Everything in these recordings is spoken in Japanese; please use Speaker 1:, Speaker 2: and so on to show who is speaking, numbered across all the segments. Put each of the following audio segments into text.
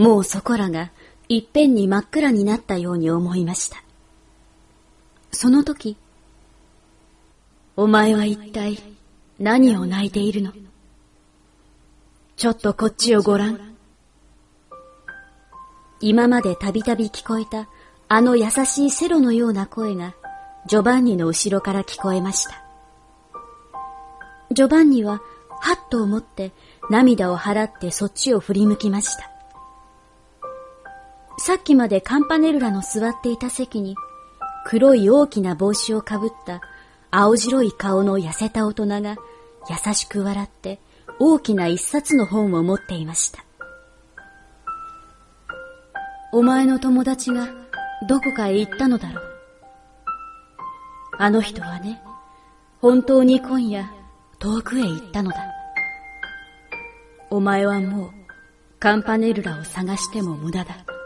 Speaker 1: もうそこらがいっぺんに真っ暗になったように思いました。その時、お前は一体何を泣いているの？ちょっとこっちをごらん。今までたびたび聞こえたあの優しいセロのような声がジョバンニの後ろから聞こえました。ジョバンニははっと思って涙を払ってそっちを振り向きました。さっきまでカンパネルラの座っていた席に黒い大きな帽子をかぶった青白い顔の痩せた大人が優しく笑って大きな一冊の本を持っていました。お前の友達がどこかへ行ったのだろう。あの人はね、本当に今夜遠くへ行ったのだ。お前はもうカンパネルラを探しても無駄だ。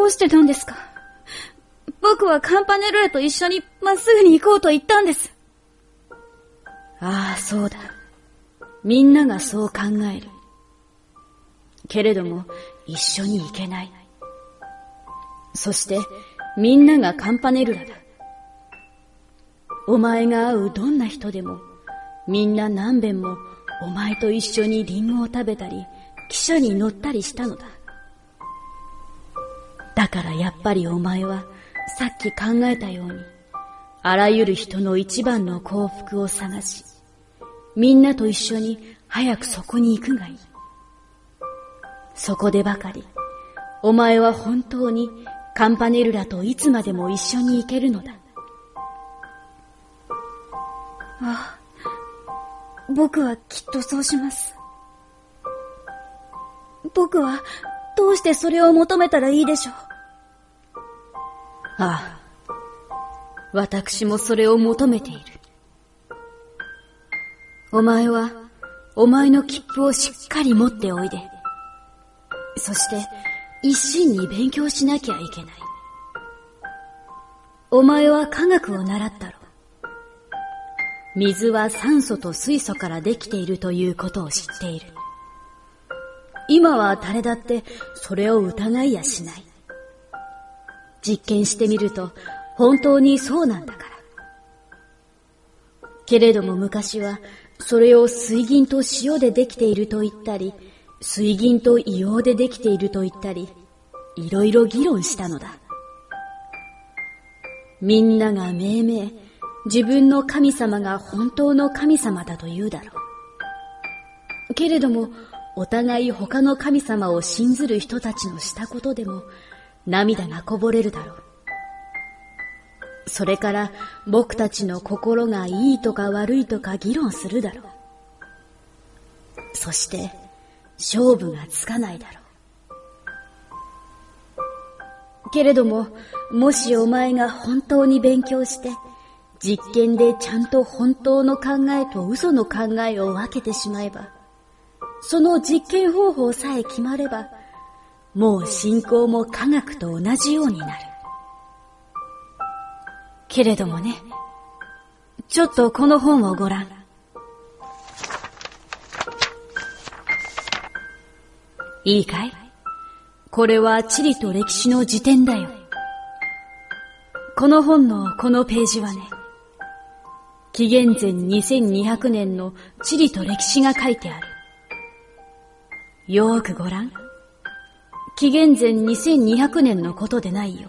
Speaker 2: どうしてなんですか？僕はカンパネルラと一緒にまっすぐに行こうと言ったんです。
Speaker 1: ああ、そうだ。みんながそう考える。けれども、一緒に行けない。そして、みんながカンパネルラだ。お前が会うどんな人でも、みんな何遍もお前と一緒にリンゴを食べたり、汽車に乗ったりしたのだ。だからやっぱりお前は、さっき考えたように、あらゆる人の一番の幸福を探し、みんなと一緒に早くそこに行くがいい。そこでばかり、お前は本当にカンパネルラといつまでも一緒に行けるのだ。
Speaker 2: ああ、僕はきっとそうします。僕はどうしてそれを求めたらいいでしょう。
Speaker 1: ああ、私もそれを求めている。お前は、お前の切符をしっかり持っておいで。そして、一心に勉強しなきゃいけない。お前は科学を習ったろ。水は酸素と水素からできているということを知っている。今は誰だってそれを疑いやしない。実験してみると本当にそうなんだから。けれども昔はそれを水銀と塩でできていると言ったり、水銀と硫黄でできていると言ったり、いろいろ議論したのだ。みんなが命名、自分の神様が本当の神様だと言うだろう。けれども、お互い他の神様を信ずる人たちのしたことでも、涙がこぼれるだろう。それから僕たちの心がいいとか悪いとか議論するだろう。そして勝負がつかないだろう。けれども、もしお前が本当に勉強して、実験でちゃんと本当の考えと嘘の考えを分けてしまえば、その実験方法さえ決まれば、もう信仰も科学と同じようになる。けれどもね、ちょっとこの本をご覧。いいかい？これは地理と歴史の辞典だよ。この本のこのページはね、紀元前2200年の地理と歴史が書いてある。よーくご覧。紀元前2200年のことでないよ。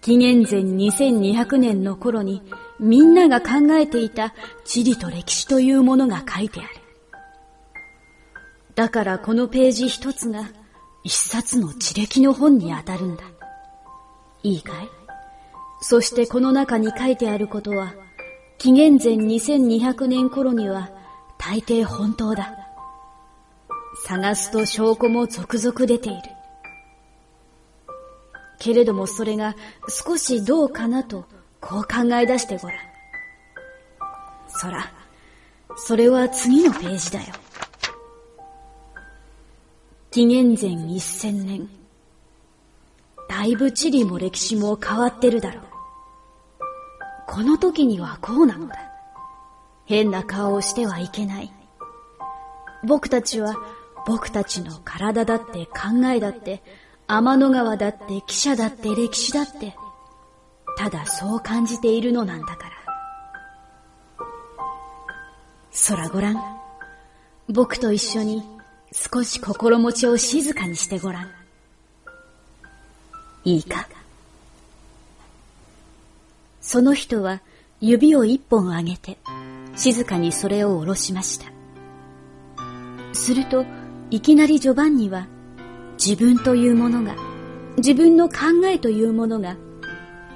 Speaker 1: 紀元前2200年の頃にみんなが考えていた地理と歴史というものが書いてある。だからこのページ一つが一冊の地歴の本に当たるんだ。いいかい？そしてこの中に書いてあることは紀元前2200年頃には大抵本当だ。探すと証拠も続々出ている。けれどもそれが少しどうかなとこう考え出してごらん。そら、それは次のページだよ。紀元前一千年。だいぶ地理も歴史も変わってるだろう。この時にはこうなのだ。変な顔をしてはいけない。僕たちは僕たちの体だって考えだって天の川だって汽車だって歴史だってただそう感じているのなんだから。空ごらん。僕と一緒に少し心持ちを静かにしてごらん。いいかその人は指を一本上げて静かにそれを下ろしました。するといきなりジョバンニは自分というものが自分の考えというものが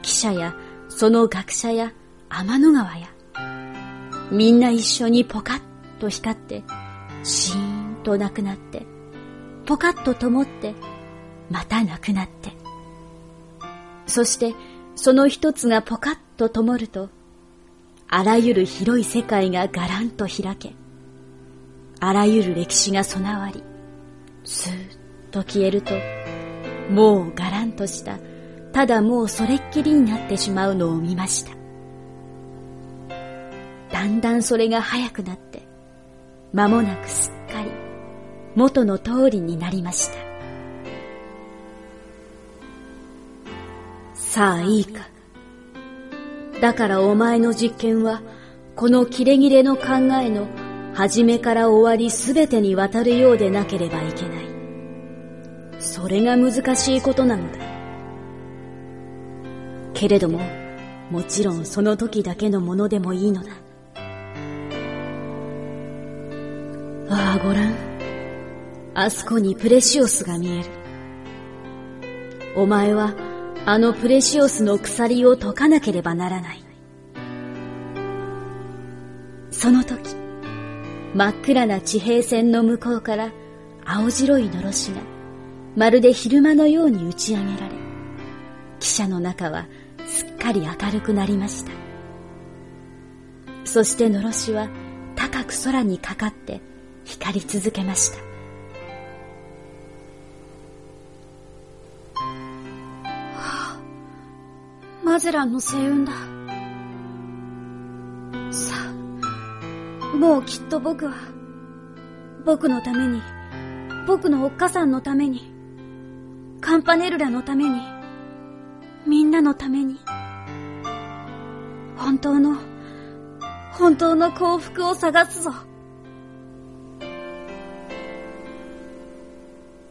Speaker 1: 記者やその学者や天の川やみんな一緒にポカッと光ってシーンとなくなってポカッと灯ってまたなくなって。そしてその一つがポカッと灯るとあらゆる広い世界がガランと開けあらゆる歴史が備わりスーッと消えるともうガランとしたただもうそれっきりになってしまうのを見ました。だんだんそれが早くなって、間もなくすっかり元の通りになりました。さあいいか。だからお前の実験は、このキレキレの考えの初めから終わりすべてにわたるようでなければいけない。それが難しいことなのだ。けれども、もちろんその時だけのものでもいいのだ。ああ、ごらん。あそこにプレシオスが見える。お前は、あのプレシオスの鎖を解かなければならない。その時、真っ暗な地平線の向こうから青白いのろしが、まるで昼間のように打ち上げられ、汽車の中はすっかり明るくなりました。そしてのろしは高く空にかかって光り続けました。
Speaker 2: マゼランの星雲だ。もうきっと僕は、僕のために、僕のおっかさんのために、カンパネルラのために、みんなのために、本当の、本当の幸福を探すぞ。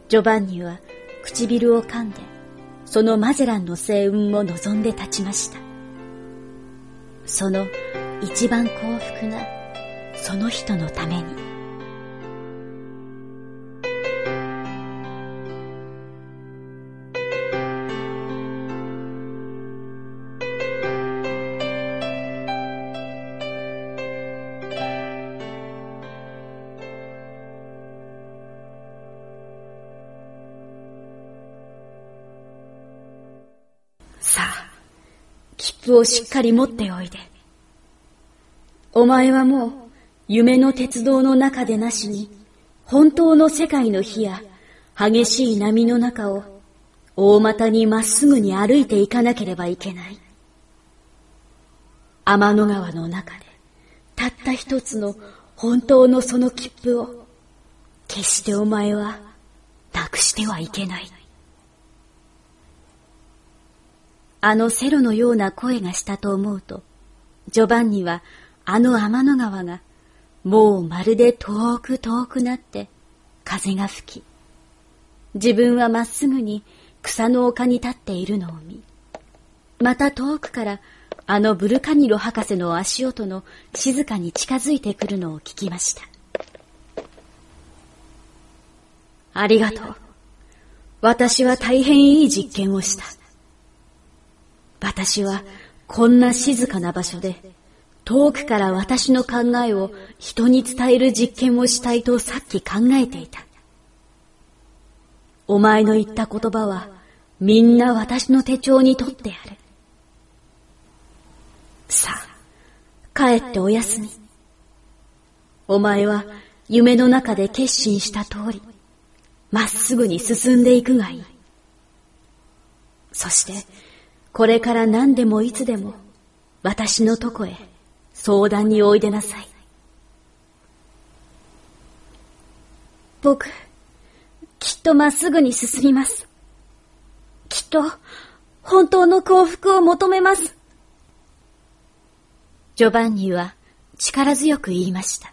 Speaker 1: ジョバンニは唇を噛んで、そのマゼランの星雲を望んで立ちました。その一番幸福な、その人のためにさあ切。符をしっかり持っておいで。お前はもう夢の鉄道の中でなしに、本当の世界の火や激しい波の中を大股にまっすぐに歩いていかなければいけない。天の川の中で、たった一つの本当のその切符を、決してお前は、なくしてはいけない。あのセロのような声がしたと思うと、ジョバンニはあの天の川がもうまるで遠く遠くなって風が吹き、自分はまっすぐに草の丘に立っているのを見、また遠くからあのブルカニロ博士の足音の静かに近づいてくるのを聞きました。ありがとう。私は大変いい実験をした。私はこんな静かな場所で遠くから私の考えを人に伝える実験をしたいとさっき考えていた。お前の言った言葉はみんな私の手帳に取ってやる。さあ、帰っておやすみ。お前は夢の中で決心した通り、まっすぐに進んでいくがいい。そして、これから何でもいつでも私のとこへ相談においでなさい。
Speaker 2: 僕、きっとまっすぐに進みます。きっと、本当の幸福を求めます。
Speaker 1: ジョバンニは力強く言いました。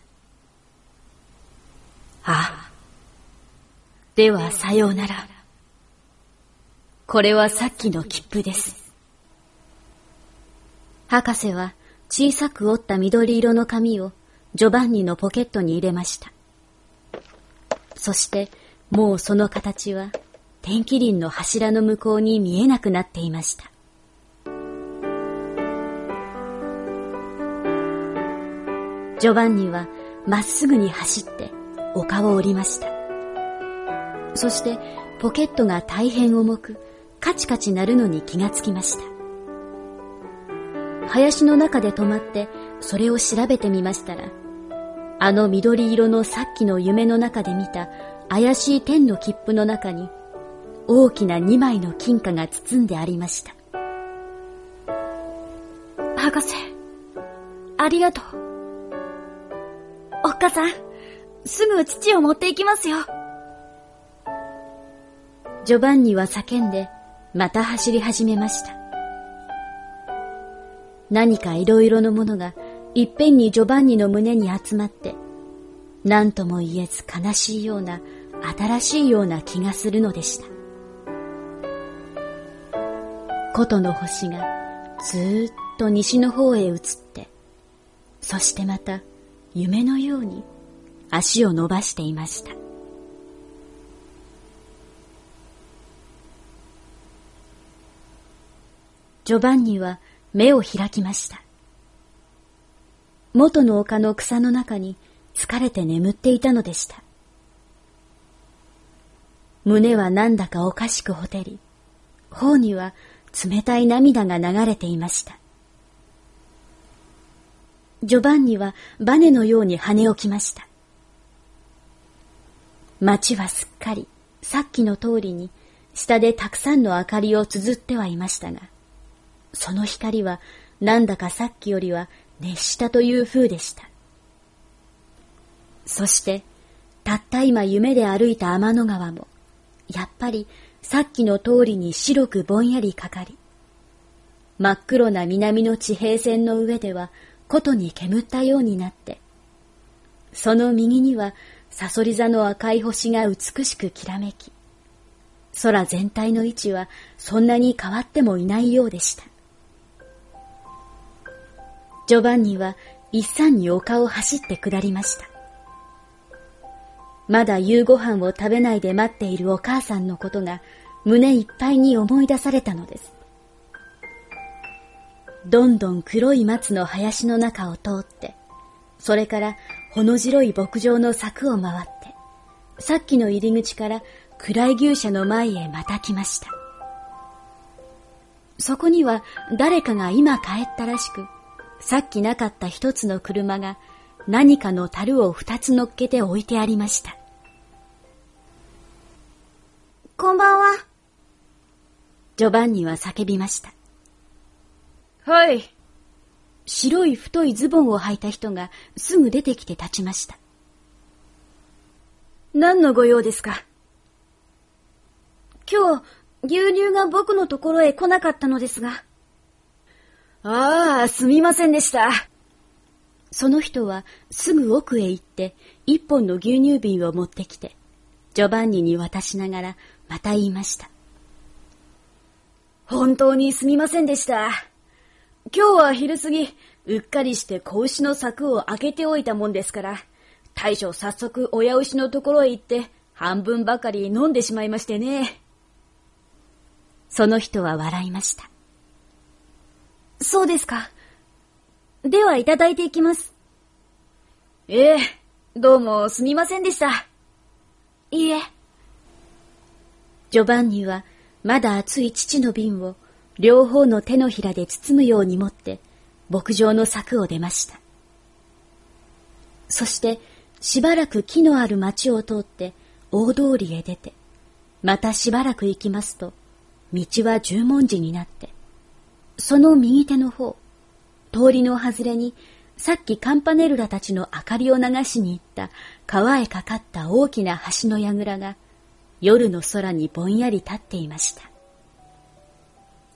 Speaker 1: ああ。ではさようなら。これはさっきの切符です。博士は小さく折った緑色の紙をジョバンニのポケットに入れました。そしてもうその形は天気林の柱の向こうに見えなくなっていました。ジョバンニはまっすぐに走って丘を降りました。そしてポケットが大変重くカチカチ鳴るのに気がつきました。林の中で止まってそれを調べてみましたら、あの緑色のさっきの夢の中で見た怪しい天の切符の中に大きな二枚の金貨が包んでありました。
Speaker 2: 博士、ありがとう。おっかさん、すぐ父を持って行きますよ。
Speaker 1: ジョバンニは叫んで、また走り始めました。何か色々のものがいっぺんにジョバンニの胸に集まって、何とも言えず悲しいような新しいような気がするのでした。琴の星がずっと西の方へ移って、そしてまた夢のように足を伸ばしていました。ジョバンニは目を開きました。元の丘の草の中に疲れて眠っていたのでした。胸はなんだかおかしくほてり、頬には冷たい涙が流れていました。ジョバンニはバネのように跳ね起きました。街はすっかりさっきの通りに下でたくさんの明かりを綴ってはいましたが、その光はなんだかさっきよりは熱したという風でした。そして、たった今夢で歩いた天の川も、やっぱりさっきの通りに白くぼんやりかかり、真っ黒な南の地平線の上では琴に煙ったようになって、その右にはサソリ座の赤い星が美しくきらめき、空全体の位置はそんなに変わってもいないようでした。ジョバンニは一山に丘を走って下りました。まだ夕ご飯を食べないで待っているお母さんのことが胸いっぱいに思い出されたのです。どんどん黒い松の林の中を通って、それからほの白い牧場の柵を回って、さっきの入り口から暗い牛舎の前へまた来ました。そこには誰かが今帰ったらしく、さっきなかった一つの車が何かの樽を二つ乗っけて置いてありました。
Speaker 2: こんばんは。
Speaker 1: ジョバンニは叫びました。
Speaker 3: はい。
Speaker 1: 白い太いズボンを履いた人がすぐ出てきて立ちました。
Speaker 3: 何のご用ですか？
Speaker 2: 今日、牛乳が僕のところへ来なかったのですが。
Speaker 3: ああ、すみませんでした。
Speaker 1: その人はすぐ奥へ行って一本の牛乳瓶を持ってきて、ジョバンニに渡しながらまた言いました。
Speaker 3: 本当にすみませんでした。今日は昼過ぎ、うっかりして子牛の柵を開けておいたもんですから、大将早速親牛のところへ行って、半分ばかり飲んでしまいましてね。
Speaker 1: その人は笑いました。
Speaker 2: そうですか。ではいただいていきます。
Speaker 3: ええ、どうもすみませんでした。
Speaker 2: いいえ。
Speaker 1: ジョバンニはまだ熱い父の瓶を両方の手のひらで包むように持って、牧場の柵を出ました。そして、しばらく木のある町を通って大通りへ出て、またしばらく行きますと、道は十文字になって、その右手の方、通りの外れに、さっきカンパネルラたちの明かりを流しに行った川へかかった大きな橋の櫓が夜の空にぼんやり立っていました。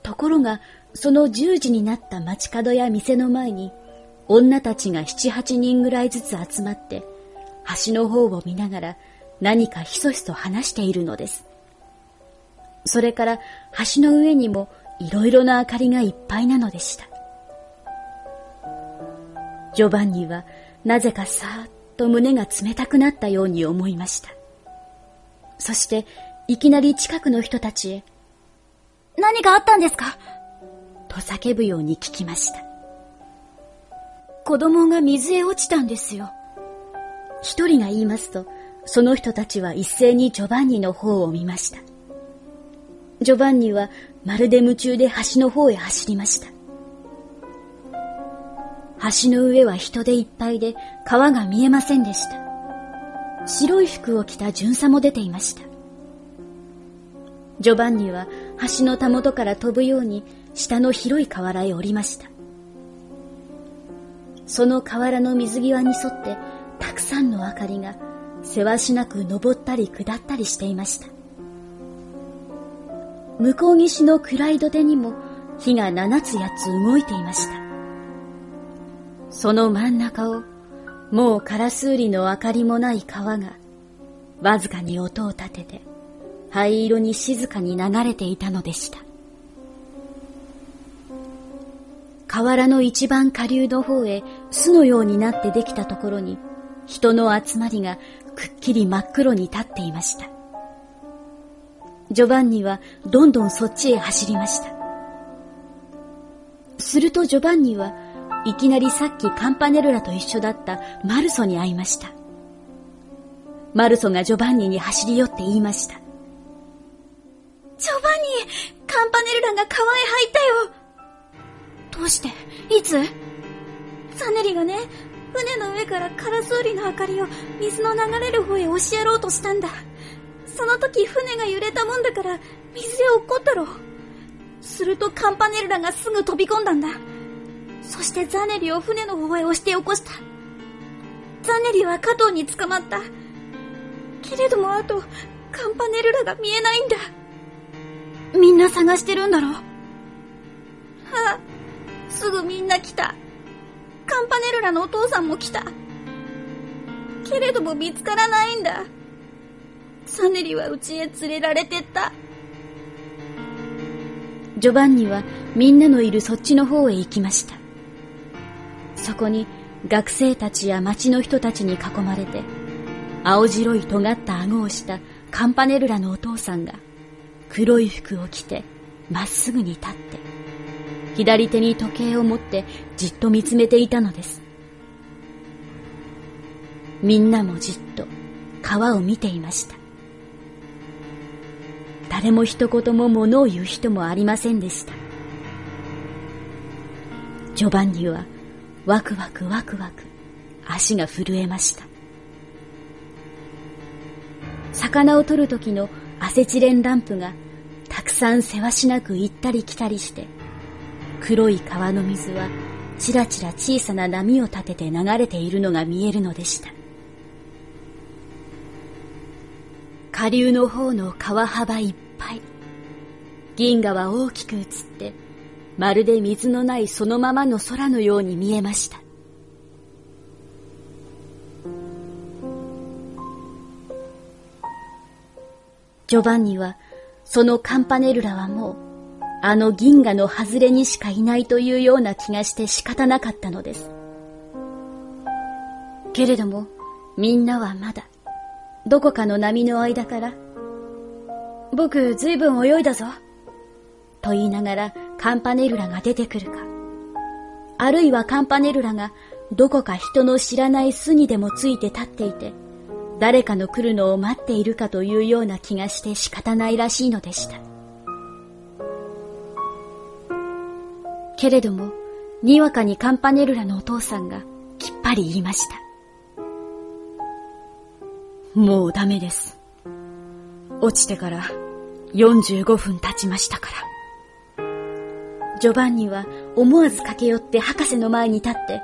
Speaker 1: ところが、その十時になった街角や店の前に、女たちが七八人ぐらいずつ集まって、橋の方を見ながら何かひそひそ話しているのです。それから橋の上にもいろいろな明かりがいっぱいなのでした。ジョバンニはなぜかさーっと胸が冷たくなったように思いました。そしていきなり近くの人たちへ、
Speaker 2: 何かあったんですか？
Speaker 1: と叫ぶように聞きました。
Speaker 2: 子供が水へ落ちたんですよ。
Speaker 1: 一人が言いますと、その人たちは一斉にジョバンニの方を見ました。ジョバンニはまるで夢中で橋の方へ走りました。橋の上は人でいっぱいで川が見えませんでした。白い服を着た巡査も出ていました。ジョバンニは橋のたもとから飛ぶように下の広い河原へ降りました。その河原の水際に沿ってたくさんの明かりがせわしなく登ったり下ったりしていました。向こう岸の暗い土手にも火が七つ八つ動いていました。その真ん中をもうカラスウリの明かりもない川がわずかに音を立てて灰色に静かに流れていたのでした。河原の一番下流の方へ巣のようになってできたところに人の集まりがくっきり真っ黒に立っていました。ジョバンニはどんどんそっちへ走りました。するとジョバンニはいきなりさっきカンパネルラと一緒だったマルソに会いました。マルソがジョバンニに走り寄って言いました。
Speaker 2: ジョバンニカンパネルラが川へ入ったよどうして？いつ？サネリがね、船の上からカラスウリの明かりを水の流れる方へ押しやろうとしたんだ。その時船が揺れたもんだから水へ落っこったろ。するとカンパネルラがすぐ飛び込んだんだ。そしてザネリを船の方へ押して起こした。ザネリは加藤に捕まった。けれどもあと、カンパネルラが見えないんだ。みんな探してるんだろはあ、すぐみんな来た。カンパネルラのお父さんも来た。けれども見つからないんだ。サネリは家へ連れられてった。
Speaker 1: ジョバンニはみんなのいるそっちの方へ行きました。そこに学生たちや町の人たちに囲まれて、青白い尖った顎をしたカンパネルラのお父さんが黒い服を着てまっすぐに立って、左手に時計を持ってじっと見つめていたのです。みんなもじっと川を見ていました。誰も一言も物を言う人もありませんでした。ジョバンニはワクワクワクワク足が震えました。魚を取る時のアセチレンランプがたくさんせわしなく行ったり来たりして黒い川の水はちらちら小さな波を立てて流れているのが見えるのでした。下流の方の川幅いっぱい。銀河は大きく映って、まるで水のないそのままの空のように見えました。ジョバンニは、そのカンパネルラはもう、あの銀河の外れにしかいないというような気がして仕方なかったのです。けれども、みんなはまだ、どこかの波の間から、僕ずいぶん泳いだぞ。と言いながらカンパネルラが出てくるか。あるいはカンパネルラがどこか人の知らない巣にでもついて立っていて、誰かの来るのを待っているかというような気がして仕方ないらしいのでした。けれども、にわかにカンパネルラのお父さんがきっぱり言いました。もうダメです。落ちてから45分経ちましたから。ジョバンニは思わず駆け寄って博士の前に立って、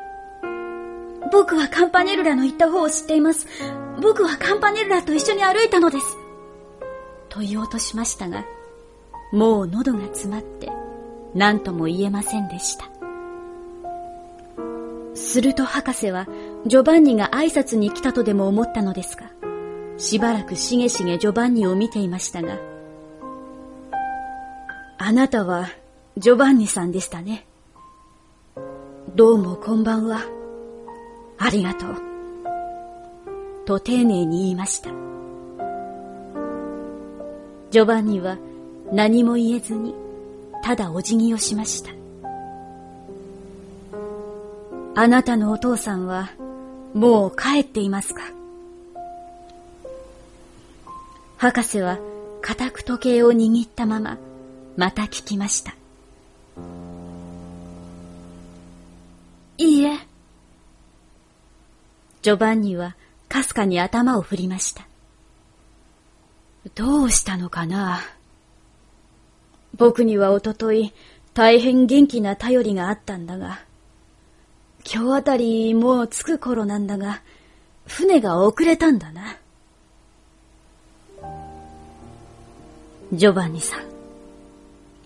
Speaker 2: 僕はカンパネルラの行った方を知っています。僕はカンパネルラと一緒に歩いたのです。
Speaker 1: と言おうとしましたが、もう喉が詰まって何とも言えませんでした。すると博士はジョバンニが挨拶に来たとでも思ったのですが、しばらくしげしげジョバンニを見ていましたが、あなたはジョバンニさんでしたね。どうもこんばんは。ありがとう。と丁寧に言いました。ジョバンニは何も言えずに、ただお辞儀をしました。あなたのお父さんは、もう帰っていますか？博士は固く時計を握ったまま、また聞きました。
Speaker 2: いいえ。
Speaker 1: ジョバンニはかすかに頭を振りました。どうしたのかな僕にはおととい大変元気な頼りがあったんだが、今日あたりもう着く頃なんだが、船が遅れたんだな。ジョバンニさん、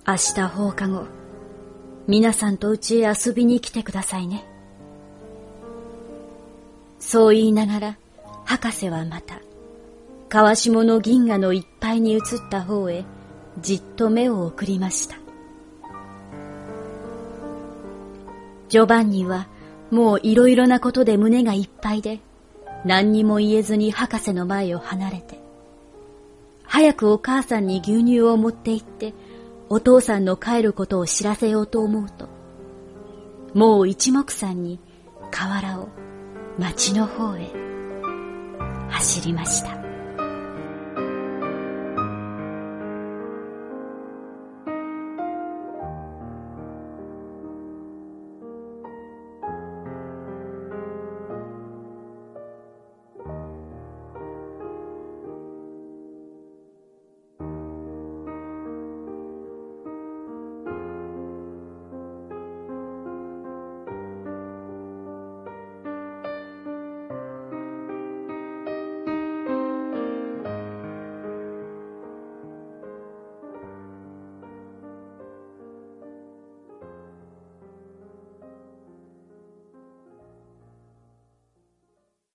Speaker 1: 明日放課後、皆さんと家へ遊びに来てくださいね。そう言いながら、博士はまた、川下の銀河のいっぱいに移った方へ、じっと目を送りました。ジョバンニは、もういろいろなことで胸がいっぱいで、何にも言えずに博士の前を離れて、早くお母さんに牛乳を持って行って、お父さんの帰ることを知らせようと思うと、もう一目散に河原を町の方へ走りました。